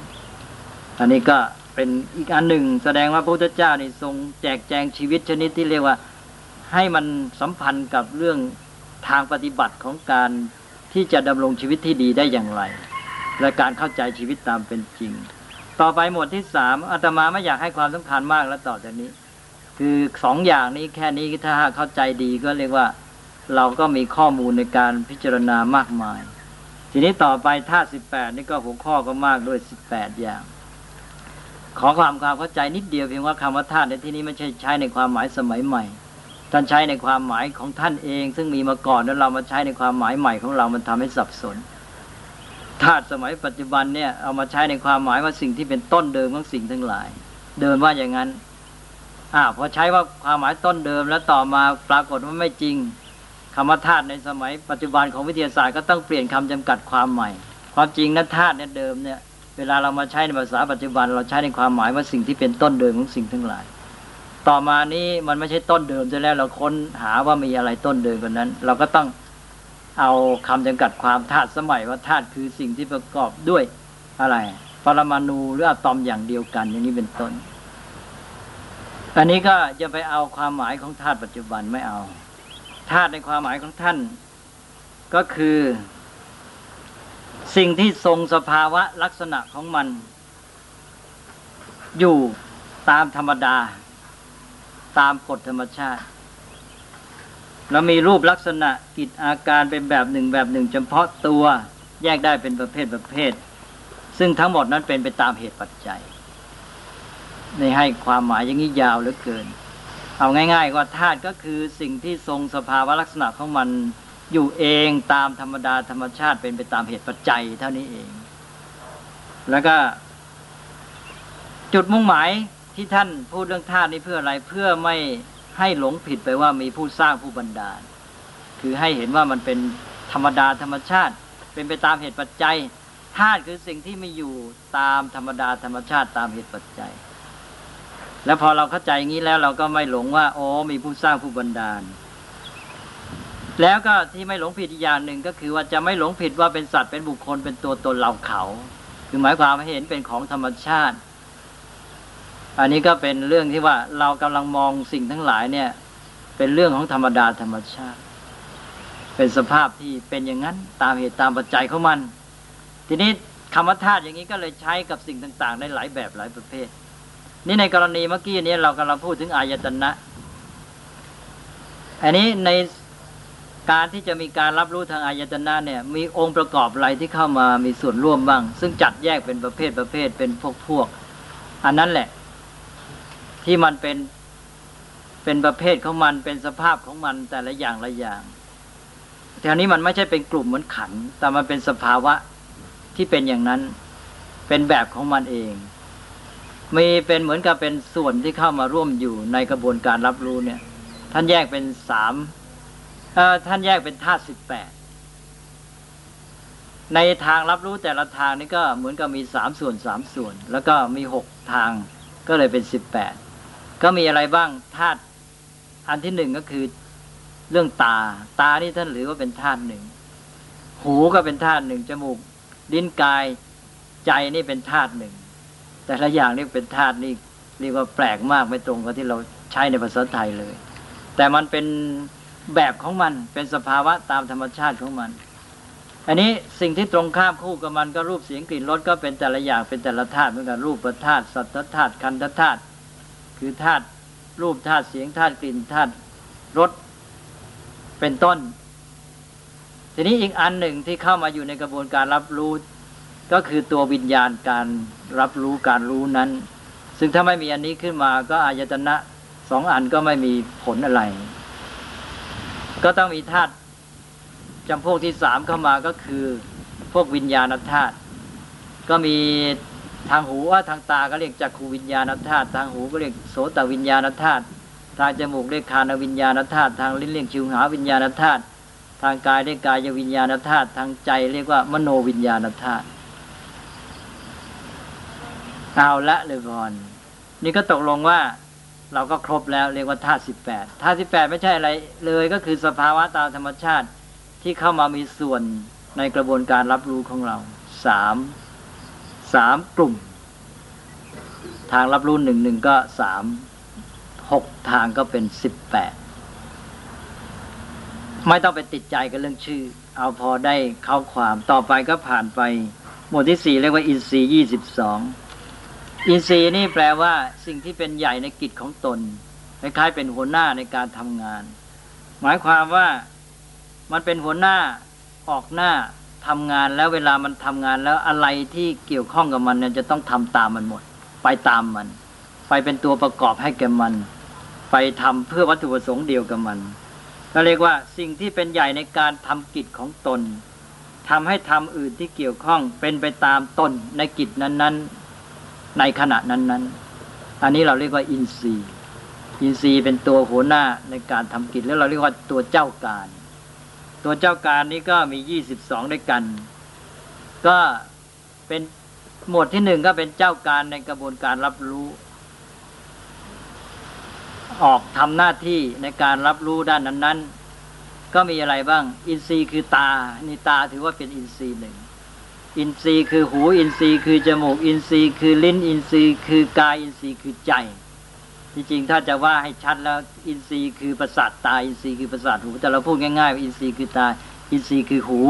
อันนี้ก็เป็นอีกอันหนึ่ง แสดงว่าพระพุทธเจ้านี่ทรงแจกแจงชีวิตชนิดที่เรียกว่าให้มันสัมพันธ์กับเรื่องทางปฏิบัติของการที่จะดำรงชีวิตที่ดีได้อย่างไร และการเข้าใจชีวิตตามเป็นจริง ต่อไปหมวดที่สามอาตมาไม่อยากให้ความสำคัญมากแล้วต่อจากนี้ คือสองอย่างนี้แค่นี้ถ้าเข้าใจดีก็เรียกว่า เราก็มีข้อมูลในการพิจารณามากมาย ทีนี้ต่อไปท่าสิบแปดนี่ก็หัวข้อก็มากด้วยสิบแปดอย่าง ขอความความเข้าใจนิดเดียวเพียงว่าคำว่าธาตุในที่นี้ไม่ใช่ใช้ในความหมายสมัยใหม่ ท่านใช้ในความหมายของท่านเอง ซึ่งมีมาก่อนแล้วเรามาใช้ในความหมายใหม่ของเรามันทำให้สับสนธาตุสมัยปัจจุบันเนี่ยเอามาใช้ในความหมายว่าสิ่งที่เป็นต้นเดิมของสิ่งทั้งหลาย เดิมว่าอย่างนั้น อ่าพอใช้ว่าความหมายต้นเดิมแล้วต่อมาปรากฏว่าไม่จริงคำว่าธาตุในสมัยปัจจุบันของวิทยาศาสตร์ก็ต้องเปลี่ยนคำจำกัดความใหม่ ความจริงนั้นธาตุเนี่ยเดิมเนี่ยเวลาเรามาใช้ในภาษาปัจจุบัน เราใช้ในความหมายว่าสิ่งที่เป็นต้นเดิมของสิ่งทั้งหลาย ต่อมานี้มันไม่ใช่ต้นเดิมจะแล้วเราค้นหาว่ามีอะไรต้นเดิมกว่านั้น เราก็ต้องเอาคำจำกัดความธาตุสมัยว่าธาตุคือสิ่งที่ประกอบด้วยอะไร ปรมาณูหรืออะตอมอย่างเดียวกันอย่างนี้เป็นต้น อันนี้ก็จะไปเอาความหมายของธาตุปัจจุบันไม่เอาธาตุในความหมายของท่าน ก็คือ สิ่งที่ทรงสภาวะลักษณะของมัน อยู่ตามธรรมดา ตามกฎธรรมชาติ แล้วมีรูปลักษณะกิจอาการเป็นแบบหนึ่งแบบหนึ่งเฉพาะตัวแยกได้เป็นประเภทประเภท ซึ่งทั้งหมดนั้นเป็นไปตามเหตุปัจจัย ในให้ความหมายอย่างนี้ยาวเหลือเกิน เอาง่ายๆว่าธาตุก็คือสิ่งที่ทรงสภาวะลักษณะของมันอยู่เองตามธรรมดาธรรมชาติเป็นไปตามเหตุปัจจัยเท่านี้เอง แล้วก็ จุดมุ่งหมายที่ท่านพูดเรื่องธาตุนี้เพื่ออะไรเพื่อไม่ให้หลงผิดไปว่ามีผู้สร้างผู้บันดาล คือให้เห็นว่ามันเป็นธรรมดาธรรมชาติ เป็นไปตามเหตุปัจจัยธาตุคือสิ่งที่ไม่อยู่ตามธรรมดาธรรมชาติตามเหตุปัจจัย แล้วพอเราเข้าใจอย่างนี้แล้วเราก็ไม่หลงว่าโอ้มีผู้สร้างผู้บันดาล แล้วก็ที่ไม่หลงผิดอีกอย่างหนึ่งก็คือว่าจะไม่หลงผิดว่าเป็นสัตว์เป็นบุคคลเป็นตัวตนเราเขา คือหมายความให้เห็นเป็นของธรรมชาติ อันนี้ก็เป็นเรื่องที่ว่าเรากำลังมองสิ่งทั้งหลายเนี่ย เป็นเรื่องของธรรมดาธรรมชาติ เป็นสภาพที่เป็นอย่างนั้นตามเหตุตามปัจจัยของมัน ทีนี้คำว่าธาตุอย่างนี้ก็เลยใช้กับสิ่งต่าง ๆ ได้หลายแบบหลายประเภท นี่ในกรณีเมื่อกี้นี้เรากำลังพูดถึงอายตนะ อันนี้ในการที่จะมีการรับรู้ทางอายตนะเนี่ย มีองค์ประกอบอะไรที่เข้ามามีส่วนร่วมบ้าง ซึ่งจัดแยกเป็นประเภทประเภทเป็นพวกพวก อันนั้นแหละ ที่มันเป็นเป็นประเภทของมันเป็นสภาพของมันแต่ละอย่างละอย่างแต่นี้มันไม่ใช่เป็นกลุ่มเหมือนขัน แต่มันเป็นสภาวะที่เป็นอย่างนั้น เป็นแบบของมันเอง มีเป็นเหมือนกับเป็นส่วนที่เข้ามาร่วมอยู่ในกระบวนการรับรู้เนี่ย ท่านแยกเป็นสามท่านแยกเป็นธาตุสิบแปดในทางรับรู้แต่ละทางนี่ก็เหมือนกับมีสามส่วนสามส่วน แล้วก็มีหกทางก็เลยเป็นสิบแปดก็มีอะไรบ้างธาตุอันที่หนึ่งก็คือเรื่องตา ตานี่ท่านหรือว่าเป็นธาตุหนึ่งหูก็เป็นธาตุหนึ่งจมูก ลิ้นกายใจนี่เป็นธาตุหนึ่ง แต่ละอย่างนี่เป็นธาตุนี่เรียกว่าแปลกมากไม่ตรงกับที่เราใช้ในภาษาไทยเลย แต่มันเป็นแบบของมันเป็นสภาวะตามธรรมชาติของมัน อันนี้สิ่งที่ตรงข้ามคู่กับมันก็รูปเสียงกลิ่นรสก็เป็นแต่ละอย่างเป็นแต่ละธาตุเหมือนกันรูปธาตุสัทธธาตุคันธธาตุคือธาตุรูปธาตุเสียงธาตุกลิ่นธาตุรสเป็นต้น ทีนี้อีกอันหนึ่งที่เข้ามาอยู่ในกระบวนการรับรู้ ก็คือตัววิญญาณการรับรู้การรู้นั้น ซึ่งถ้าไม่มีอันนี้ขึ้นมาก็อายตนะสองอันก็ไม่มีผลอะไร ก็ต้องมีธาตุจำพวกที่สามเข้ามาก็คือพวกวิญญาณธาตุก็มีทางหูว่าทางตาก็เรียกจักขูวิญญาณธาตุทางหูก็เรียกโสตวิญญาณธาตุทางจมูกเรียกคานวิญญาณธาตุทางลิ้นเรียกชิวหาวิญญาณธาตุทางกายเรียกกายวิญญาณธาตุทางใจเรียกว่ามโนวิญญาณธาตุ เอาละเลยบอนนี่ก็ตกลงว่าเราก็ครบแล้วเรียกว่าธาตุสิบแปดธาตุสิบแปดไม่ใช่อะไรเลยก็คือสภาวะตามธรรมชาติที่เข้ามามีส่วนในกระบวนการรับรู้ของเราสามสามกลุ่ม ทางรับรู้หนึ่งหนึ่งก็สามหกทางก็เป็นสิบแปดไม่ต้องไปติดใจกันเรื่องชื่อ เอาพอได้เข้าความต่อไปก็ผ่านไป หมวดที่สี่เรียกว่าอินทรีย์ยี่สิบสอง อินทรีย์นี่แปลว่าสิ่งที่เป็นใหญ่ในกิจของตนคล้ายๆเป็นหัวหน้าในการทำงาน หมายความว่ามันเป็นหัวหน้าออกหน้าทำงานแล้วเวลามันทำงานแล้วอะไรที่เกี่ยวข้องกับมันเนี่ยจะต้องทำตามมันหมด ไปตามมัน ไปเป็นตัวประกอบให้แก่มัน ไปทำเพื่อวัตถุประสงค์เดียวกับมันก็เรียกว่าสิ่งที่เป็นใหญ่ในการทำกิจของตนทำให้ทำอื่นที่เกี่ยวข้องเป็นไปตามตนในกิจนั้นๆ ในขณะนั้นๆ อันนี้เราเรียกว่าอินทรีย์ อินทรีย์เป็นตัวหัวหน้าในการทำกิจแล้วเราเรียกว่าตัวเจ้าการ ตัวเจ้าการนี้ก็มียี่สิบสองด้วยกัน ก็เป็นหมวดที่หนึ่งก็เป็นเจ้าการในกระบวนการรับรู้ ออกทำหน้าที่ในการรับรู้ด้านนั้น ๆ ก็มีอะไรบ้าง อินทรีย์คือตานี่ตาถือว่าเป็นอินทรีย์หนึ่ง อินทรีย์คือหู อินทรีย์คือจมูก อินทรีย์คือลิ้น อินทรีย์คือกาย อินทรีย์คือใจจริงๆถ้าจะว่าให้ชัดแล้ว อินทรีย์คือประสาทตา อินทรีย์คือประสาทหู แต่เราพูดง่ายๆว่าอินทรีย์คือตา อินทรีย์คือหู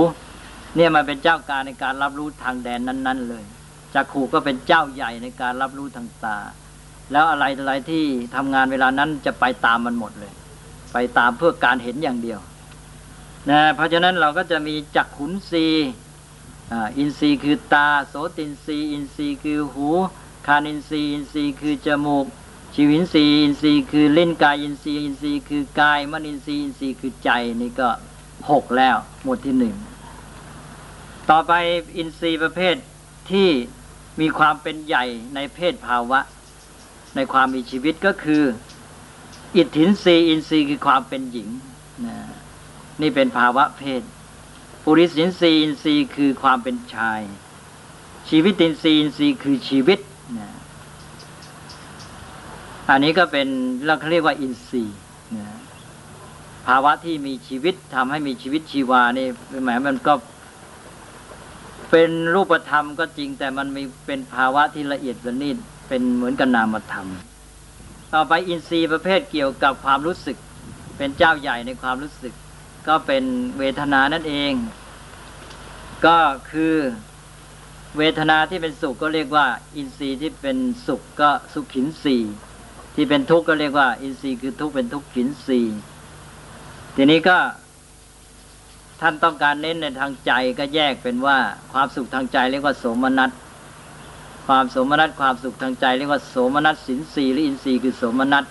เนี่ยมันเป็นเจ้าการในการรับรู้ทางแดนนั้น ๆ เลยจักขู่ก็เป็นเจ้าใหญ่ในการรับรู้ทางตา แล้วอะไรอะไรที่ทำงานเวลานั้นจะไปตามมันหมดเลย ไปตามเพื่อการเห็นอย่างเดียวนะเพราะฉะนั้นเราก็จะมีจักขุนทรีย์ อินทรีย์คือตา โสตินทรีย์ อินทรีย์คือหู ฆานินทรีย์ อินทรีย์คือจมูก ชิวหินทรีย์ อินทรีย์คือลิ้นกายินทรีย์ อินทรีย์คือกายมนินทรีย์ อินทรีย์คือใจนี่ก็หกแล้วหมวดที่หนึ่ง ต่อไปอินทรีย์ประเภทที่มีความเป็นใหญ่ในเพศภาวะ ในความมีชีวิตก็คือ อิทธินทรีย์ อินทรีย์คือความเป็นหญิง นี่เป็นภาวะเพศ ปุริสินทรีย์อินทรีย์คือความเป็นชาย ชีวิตินทรีย์อินทรีย์คือชีวิตนะอันนี้ก็เป็นเราเรียกว่าอินทรีย์นะภาวะที่มีชีวิตทำให้มีชีวิตชีวานี่หมายมันก็เป็นรูปธรรมก็จริง แต่มันมีเป็นภาวะที่ละเอียดละนิดเป็นเหมือนกับนามธรรม ต่อไปอินทรีย์ประเภทเกี่ยวกับความรู้สึก เป็นเจ้าใหญ่ในความรู้สึก ก็เป็นเวทนานั่นเอง ก็คือเวทนาที่เป็นสุขก็เรียกว่า อินทรีย์ที่เป็นสุขก็สุขขินสีที่เป็นทุกข์ก็เรียกว่า อินทรีย์คือทุกข์เป็นทุกข์ขินสีทีนี้ก็ท่านต้องการเน้นในทางใจก็แยกเป็นว่าความสุขทางใจเรียกว่าโสมนัสความโสมนัสความสุขทางใจเรียกว่าโสมนัสสินสีหรืออินทรีย์คือโสมนัส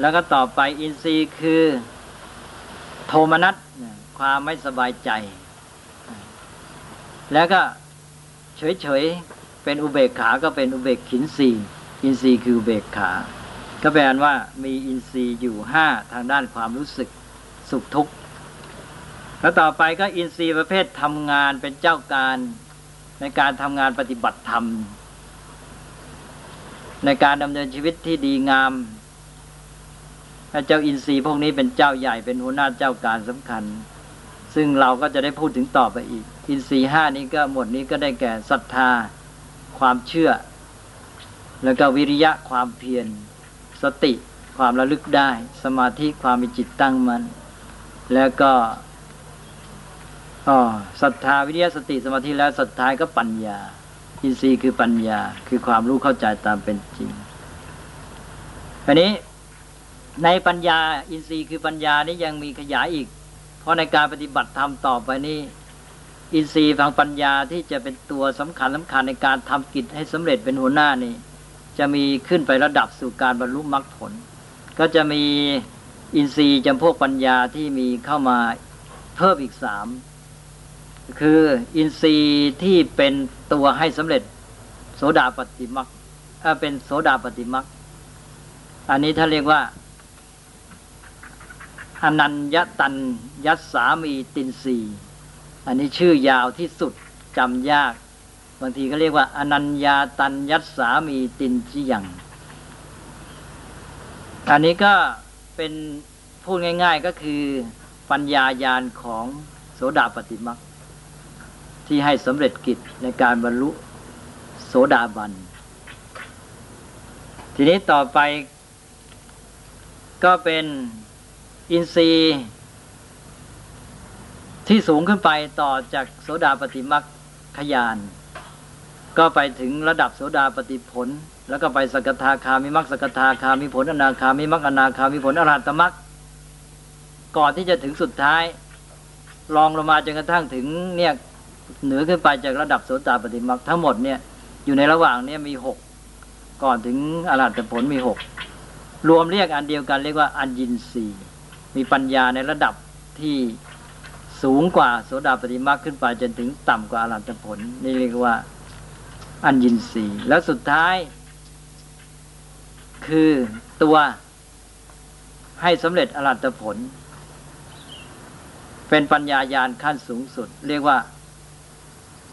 แล้วก็ต่อไปอินทรีย์คือ โทมนัสความไม่สบายใจ แล้วก็เฉยๆ เป็นอุเบกขา ก็เป็นอุเบกขินสีอินทรีย์คืออุเบกขา ก็แปลว่ามีอินทรีย์อยู่ห้าทางด้านความรู้สึกสุขทุกข์แล้วต่อไปก็อินทรีย์ประเภททำงานเป็นเจ้าการในการทำงานปฏิบัติธรรม ในการดำเนินชีวิตที่ดีงาม เจ้าอินทรีย์พวกนี้เป็นเจ้าใหญ่เป็นหัวหน้าเจ้าการสำคัญ ซึ่งเราก็จะได้พูดถึงต่อไปอีก อินทรีย์ห้านี้ก็หมดนี้ก็ได้แก่ศรัทธา ความเชื่อ แล้วก็วิริยะความเพียร สติความระลึกได้ สมาธิความมีจิตตั้งมัน่นแล้วก็อ๋อศรัทธาวิริยะสติสมาธิแล้วสุดท้ายก็ปัญญา อินทรีย์คือปัญญา คือความรู้เข้าใจตามเป็นจริงอันนี้ ในปัญญาอินทรีย์คือปัญญานี้ยังมีขยายอีก เพราะในการปฏิบัติธรรมต่อไปนี้ อินทรีย์ทางปัญญาที่จะเป็นตัวสำคัญสำคัญในการทำกิจให้สำเร็จเป็นหัวหน้านี่จะมีขึ้นไประดับสู่การบรรลุมรรคผล ก็จะมีอินทรีย์จำพวกปัญญาที่มีเข้ามาเพิ่มอีกสามคืออินทรีย์ที่เป็นตัวให้สำเร็จ โสดาปฏิมักเป็นโสดาปฏิมักอันนี้ท่าเรียกว่า อนัญญตันยัสสามีตินสีอันนี้ชื่อยาวที่สุดจำยาก บางทีก็เรียกว่า อนัญญาตันยัสสามีตินจิยังอันนี้ก็เป็นพูดง่าย ๆก็คือปัญญายาณของโสดาปฏิมักที่ให้สำเร็จกิจในการบรรลุโสดาบัน ทีนี้ต่อไปก็เป็น อินทรีย์ที่สูงขึ้นไปต่อจากโสดาปฏิมักขยาน ก็ไปถึงระดับโสดาปฏิผล แล้วก็ไปสกทาคามิมักสกทาคามิผลอนาคามิมักอนาคามิผลอรหัตมักก่อนที่จะถึงสุดท้ายลองลงมาจนกระทั่งถึงเนี่ยเหนือขึ้นไปจากระดับโสตปฏิมักทั้งหมดเนี่ยอยู่ในระหว่างเนี้มีหกก่อนถึงอรหัตผลมีหกรวมเรียกอันเดียวกันเรียกว่าอัญญินรี มีปัญญาในระดับที่สูงกว่าโสดาปฏิมาขึ้นไปจนถึงต่ำกว่าอรหัตผล นี่เรียกว่าอัญญินรีแล้วสุดท้าย คือตัวให้สำเร็จอรหัตผล เป็นปัญญายาณขั้นสูงสุด เรียกว่า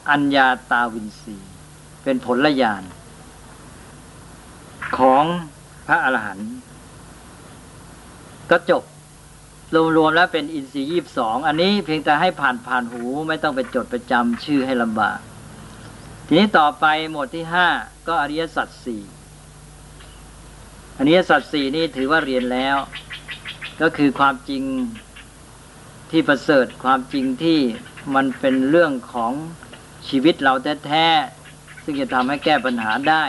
อัญญาตาวินสีเป็นผลละยานของพระอรหันต์ก็จบ รวมๆแล้วเป็นอินทรีย์ยี่บสองอันนี้เพียงแต่ให้ผ่านผ่านหูไม่ต้องไปจดไปจำชื่อให้ลำบาก ทีนี้ต่อไปหมวดที่ห้าก็อริยสัจสี่อริยสัจสี่นี่ถือว่าเรียนแล้ว ก็คือความจริงที่ประเสริฐความจริงที่มันเป็นเรื่องของชีวิตเราแท้ๆซึ่งจะทำให้แก้ปัญหาได้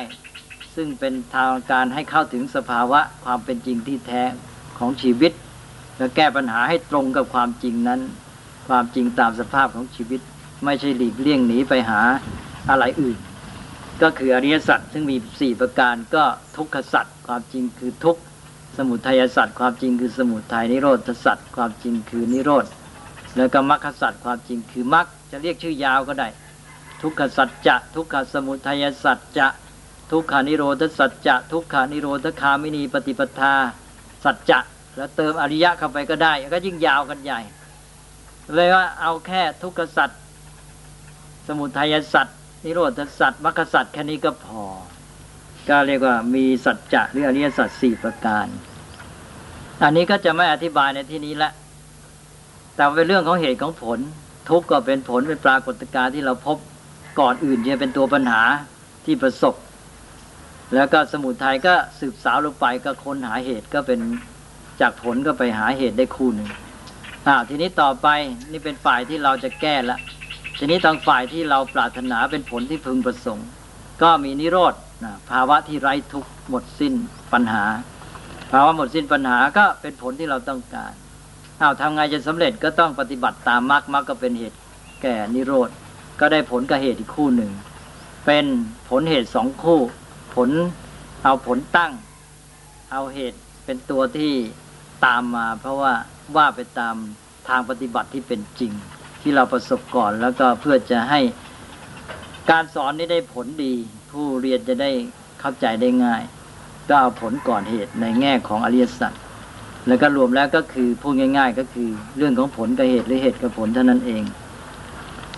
ซึ่งเป็นทางการให้เข้าถึงสภาวะความเป็นจริงที่แท้ของชีวิต และแก้ปัญหาให้ตรงกับความจริงนั้น ความจริงตามสภาพของชีวิต ไม่ใช่หลีกเลี่ยงหนีไปหาอะไรอื่น ก็คืออริยสัจซึ่งมีสี่ประการก็ทุกขสัจความจริงคือทุกขสมุทัยสัจความจริงคือสมุทัยนิโรธสัจความจริงคือนิโรธแล้วก็มรรคสัจความจริงคือมรรคจะเรียกชื่อยาวก็ได้ ทุกขสัจจะทุกขสมุทัยสัจจะทุกขานิโรธสัจจะทุกขานิโรธคามินีปฏิปทาสัจจะ แล้วเติมอริยะเข้าไปก็ได้ ก็ยิ่งยาวกันใหญ่ เลยว่าเอาแค่ทุกขสัจสมุทัยสัจนิโรธสัจมรรคสัจแค่นี้ก็พอ ก็เรียกว่ามีสัจจะหรืออริยสัจสี่ประการ อันนี้ก็จะไม่อธิบายในที่นี้ละ แต่เป็นเรื่องของเหตุของผล ทุกข์ก็เป็นผลเป็นปรากฏการณ์ที่เราพบก่อนอื่นจะเป็นตัวปัญหาที่ประสบ แล้วก็สมุทัยก็สืบสาวลงไปก็ค้นหาเหตุก็เป็น จากผลก็ไปหาเหตุได้คู่หนึ่งอ่าทีนี้ต่อไปนี่เป็นฝ่ายที่เราจะแก้ละ ทีนี้ทางฝ่ายที่เราปรารถนาเป็นผลที่พึงประสงค์ ก็มีนิโรธนะภาวะที่ไร้ทุกข์หมดสิ้นปัญหา ภาวะหมดสิ้นปัญหาก็เป็นผลที่เราต้องการอ้าวทำไงจะสำเร็จก็ต้องปฏิบัติตามมรรคมรรคก็เป็นเหตุแก่นิโรธก็ได้ผลกับเหตุอีกคู่หนึ่ง เป็นผลเหตุสองคู่ ผลเอาผลตั้ง เอาเหตุเป็นตัวที่ ตามมา เพราะว่าว่าไปตามทางปฏิบัติที่เป็นจริง ที่เราประสบก่อนแล้วก็เพื่อจะให้การสอนนี้ได้ผลดี ผู้เรียนจะได้เข้าใจได้ง่าย ก็เอาผลก่อนเหตุในแง่ของอริยสัจแล้วก็รวมแล้วก็คือพูดง่าย ๆ ก็คือเรื่องของผลกับเหตุหรือเหตุกับผลเท่านั้นเอง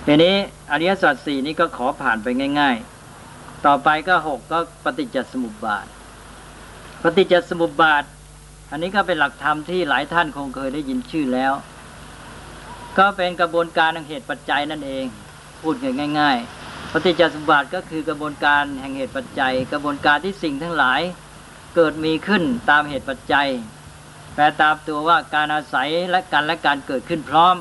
ทีนี้อริยสัจสี่นี้ก็ขอผ่านไปง่าย ๆ ต่อไปก็หกก็ปฏิจจสมุปบาท ปฏิจจสมุปบาท อันนี้ก็เป็นหลักธรรมที่หลายท่านคงเคยได้ยินชื่อแล้ว ก็เป็นกระบวนการแห่งเหตุปัจจัยนั่นเอง พูดง่ายๆปฏิจจสมุปบาทก็คือกระบวนการแห่งเหตุปัจจัย กระบวนการที่สิ่งทั้งหลายเกิดมีขึ้นตามเหตุปัจจัย แปลตามตัวว่าการอาศัยและการและการเกิดขึ้นพร้อม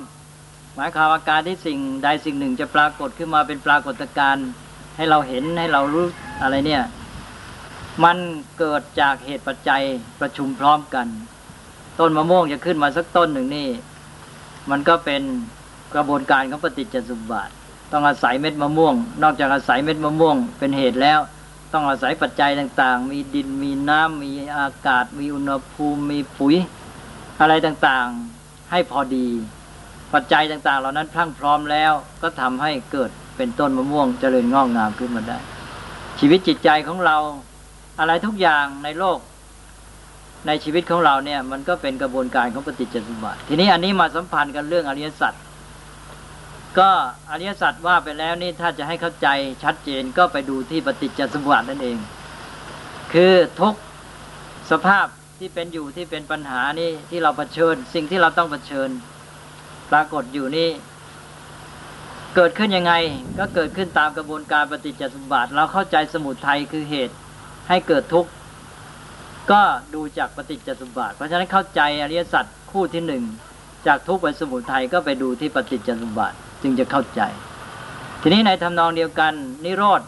หมายความว่าการที่สิ่งใดสิ่งหนึ่งจะปรากฏขึ้นมาเป็นปรากฏการณ์ให้เราเห็นให้เรารู้อะไรเนี่ย มันเกิดจากเหตุปัจจัยประชุมพร้อมกัน ต้นมะม่วงจะขึ้นมาสักต้นหนึ่งนี่ มันก็เป็นกระบวนการของปฏิจจสมบัติต้องอาศัยเม็ดมะม่วง นอกจากอาศัยเม็ดมะม่วง เป็นเหตุแล้ว ต้องอาศัยปัจจัยต่างๆ มีดินมีน้ำมีอากาศ มีอุณหภูมิ มีปุ๋ย อะไรต่างๆให้พอดี ปัจจัยต่างๆ เหล่านั้นพรั่งพร้อมแล้วก็ทำให้เกิดเป็นต้นมะม่วงเจริญงอกงามขึ้นมาได้ ชีวิตจิตใจของเรา อะไรทุกอย่างในโลก ในชีวิตของเราเนี่ย มันก็เป็นกระบวนการของปฏิจจสมบัติทีนี้อันนี้มาสัมพันธ์กันเรื่องอริยสัจก็อริยสัจว่าไปแล้วนี่ถ้าจะให้เข้าใจชัดเจนก็ไปดูที่ปฏิจจสมบัตินั่นเอง คือทุกสภาพที่เป็นอยู่ที่เป็นปัญหานี่ที่เราเผชิญ สิ่งที่เราต้องเผชิญ ปรากฏอยู่นี่เกิดขึ้นยังไง ก็เกิดขึ้นตามกระบวนการปฏิจจสมบัติ เราเข้าใจสมุทัยคือเหตุ ให้เกิดทุกข์ก็ดูจากปฏิจจสมบัติเพราะฉะนั้นเข้าใจอริยสัจคู่ที่หนึ่งจากทุกข์ไปสมุทัยก็ไปดูที่ปฏิจจสมบัติจึงจะเข้าใจ ทีนี้ในทำนองเดียวกัน นิโรธ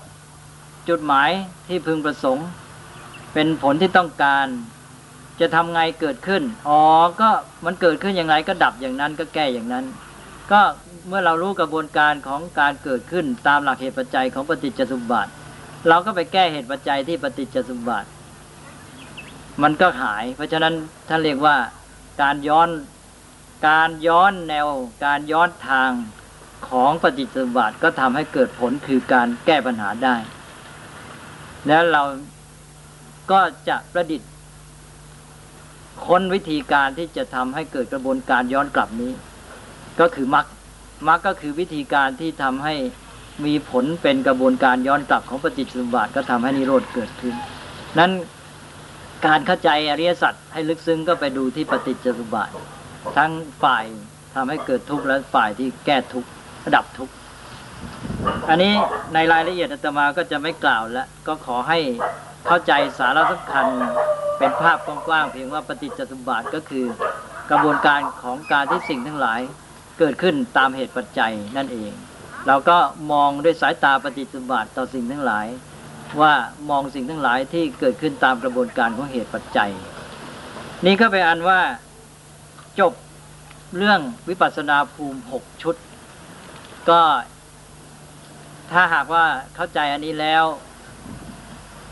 จุดหมายที่พึงประสงค์ เป็นผลที่ต้องการ จะทำไงเกิดขึ้นอ๋อก็มันเกิดขึ้นอย่างไรก็ดับอย่างนั้นก็แก้อย่างนั้น ก็เมื่อเรารู้กระบวนการของการเกิดขึ้นตามหลักเหตุปัจจัยของปฏิจจสมบัติ เราก็ไปแก้เหตุปัจจัยที่ปฏิจจสมบัติมันก็หาย เพราะฉะนั้นท่านเรียกว่าการย้อนการย้อนแนว การย้อนทางของปฏิจจสมบัติก็ทำให้เกิดผลคือการแก้ปัญหาได้ แล้วเราก็จะประดิษฐ์ค้นวิธีการที่จะทำให้เกิดกระบวนการย้อนกลับนี้ ก็คือมรรคมรรคก็คือวิธีการที่ทำให้ มีผลเป็นกระบวนการย้อนกลับของปฏิจจสมบัติก็ทำให้นิโรธเกิดขึ้น นั้นการเข้าใจอริยสัจให้ลึกซึ้งก็ไปดูที่ปฏิจจสมบัติทั้งฝ่ายทำให้เกิดทุกข์และฝ่ายที่แก้ทุกข์ดับทุกข์อันนี้ในรายละเอียดอาตมาก็จะไม่กล่าวแล้วก็ขอให้เข้าใจสาระสำคัญเป็นภาพกว้างๆเพียงว่าปฏิจจสมบัติก็คือกระบวนการของการที่สิ่งทั้งหลายเกิดขึ้นตามเหตุปัจจัยนั่นเอง เราก็มองด้วยสายตาปฏิจจสมบัติต่อสิ่งทั้งหลาย ว่ามองสิ่งทั้งหลายที่เกิดขึ้นตามกระบวนการของเหตุปัจจัย นี่ก็เป็นอันว่าจบเรื่องวิปัสสนาภูมิหกชุด ก็ถ้าหากว่าเข้าใจอันนี้แล้ว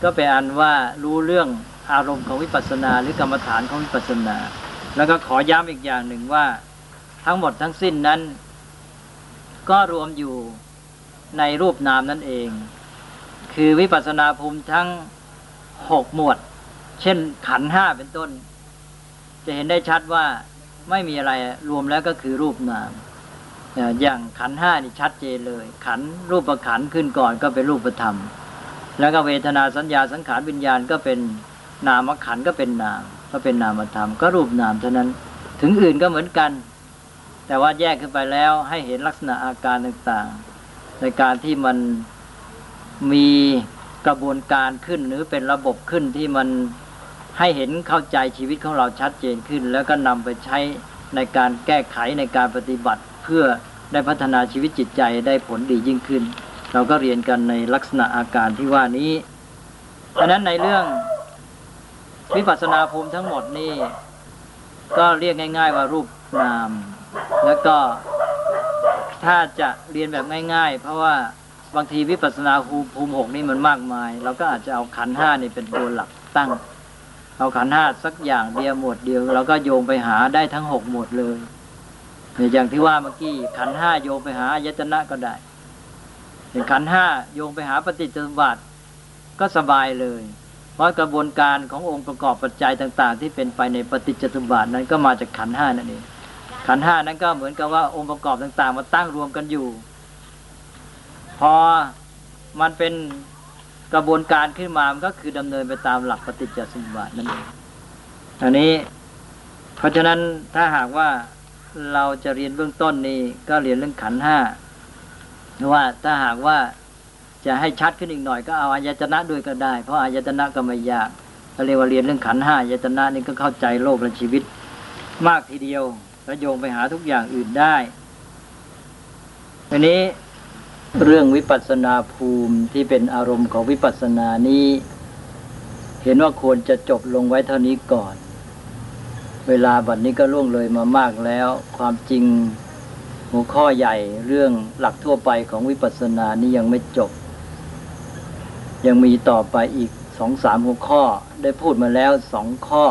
ก็เป็นอันว่ารู้เรื่องอารมณ์ของวิปัสสนา หรือกรรมฐานของวิปัสสนา แล้วก็ขอย้ำอีกอย่างหนึ่งว่า ทั้งหมดทั้งสิ้นนั้น ก็รวมอยู่ในรูปนามนั่นเอง คือวิปัสสนาภูมิทั้งหกหมวด เช่นขันห้าเป็นต้น จะเห็นได้ชัดว่าไม่มีอะไรรวมแล้วก็คือรูปนาม อย่างขันห้านี่ชัดเจนเลย ขันรูปประขันขึ้นก่อนก็เป็นรูปธรรม แล้วก็เวทนาสัญญาสังขารวิญญาณก็เป็นนามขันก็เป็นนาม ก็เป็นนามธรรม ก็รูปนามเท่านั้น ถึงอื่นก็เหมือนกัน แต่ว่าแยกขึ้นไปแล้วให้เห็นลักษณะอาการต่างๆ ในการที่มันมีกระบวนการขึ้นหรือเป็นระบบขึ้นที่มันให้เห็นเข้าใจชีวิตของเราชัดเจนขึ้น แล้วก็นำไปใช้ในการแก้ไขในการปฏิบัติ เพื่อได้พัฒนาชีวิตจิตใจได้ผลดียิ่งขึ้น เราก็เรียนกันในลักษณะอาการที่ว่านี้ดังนั้นในเรื่องวิปัสสนาภูมิทั้งหมดนี่ก็เรียกง่าย ๆ ว่ารูปนาม แล้วก็ถ้าจะเรียนแบบง่าย ๆ เพราะว่าบางทีวิปัสสนาภูมิภูมิหกนี่มันมากมาย เราก็อาจจะเอาขันห้านี่เป็นตัวหลักตั้ง เอาขันห้าสักอย่างเดียวหมวดเดียวเราก็โยงไปหาได้ทั้งหกหมวดเลยเนี่ยอย่างที่ว่าเมื่อกี้ขันห้าโยงไปหาอายตนะก็ได้อย่างขันห้าโยงไปหาปฏิจจสมบัติก็สบายเลย เพราะกระบวนการขององค์ประกอบปัจจัยต่าง ๆ ที่เป็นไปในปฏิจจสมบัตินั้นก็มาจากขันห้านั่นเอง ขันห้านั้นก็เหมือนกับว่าองค์ประกอบต่าง ๆ มาตั้งรวมกันอยู่ พอมันเป็นกระบวนการขึ้นมา มันก็คือดำเนินไปตามหลักปฏิจจสมุปบัตินั่นเองอันนี้ เพราะฉะนั้นถ้าหากว่าเราจะเรียนเบื้องต้นนี้ก็เรียนเรื่องขันห้าว่าถ้าหากว่าจะให้ชัดขึ้นอีกหน่อยก็เอาอายตนะด้วยก็ได้ เพราะอายตนะก็ไม่ยากเรียกว่าเรียนเรื่องขันห้าอายตนะนี่ก็เข้าใจโลกและชีวิตมากทีเดียว แล้วโยงไปหาทุกอย่างอื่นได้อันนี้เรื่องวิปัสสนาภูมิที่เป็นอารมณ์ของวิปัสสนานี้ เห็นว่าควรจะจบลงไว้เท่านี้ก่อน เวลาบัดนี้ก็ล่วงเลยมามากแล้ว ความจริงหัวข้อใหญ่เรื่องหลักทั่วไปของวิปัสสนานี้ยังไม่จบ ยังมีต่อไปอีกสองสามหัวข้อได้พูดมาแล้วสองข้อ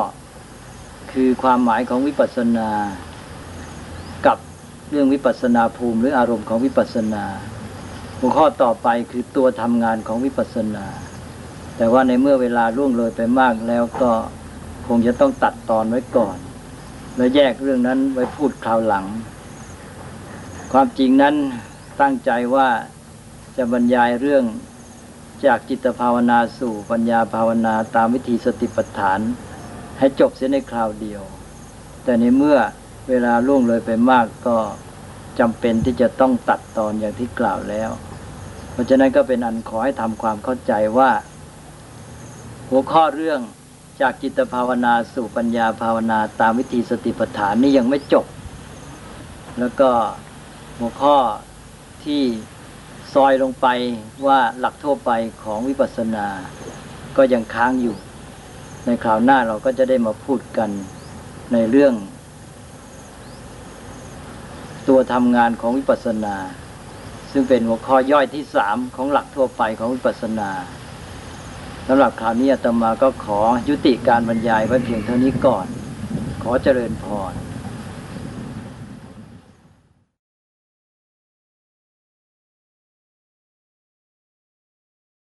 คือความหมายของวิปัสสนา กับเรื่องวิปัสนาภูมิหรืออารมณ์ของวิปัสนา หัวข้อต่อไปคือตัวทำงานของวิปัสสนา แต่ว่าในเมื่อเวลาล่วงเลยไปมากแล้วก็คงจะต้องตัดตอนไว้ก่อน แล้วแยกเรื่องนั้นไว้พูดคราวหลัง ความจริงนั้นตั้งใจว่าจะบรรยายเรื่องจากจิตภาวนาสู่ปัญญาภาวนาตามวิธีสติปัฏฐาน ให้จบเสียในคราวเดียว แต่ในเมื่อ เวลาล่วงเลยไปมากก็จำเป็นที่จะต้องตัดตอนอย่างที่กล่าวแล้ว เพราะฉะนั้นก็เป็นอันขอให้ทำความเข้าใจว่า หัวข้อเรื่องจากจิตภาวนาสู่ปัญญาภาวนาตามวิธีสติปัฏฐานนี่ยังไม่จบ แล้วก็หัวข้อที่ซอยลงไปว่าหลักทั่วไปของวิปัสสนา ก็ยังค้างอยู่ ในคราวหน้าเราก็จะได้มาพูดกันในเรื่อง ตัวทำงานของวิปัสสนา ซึ่งเป็นหัวข้อย่อยที่สามของหลักทั่วไปของวิปัสสนาสำหรับคราวนี้อาตมาก็ขอยุติการบรรยายไว้เพียงเท่านี้ก่อน ขอเจริญพร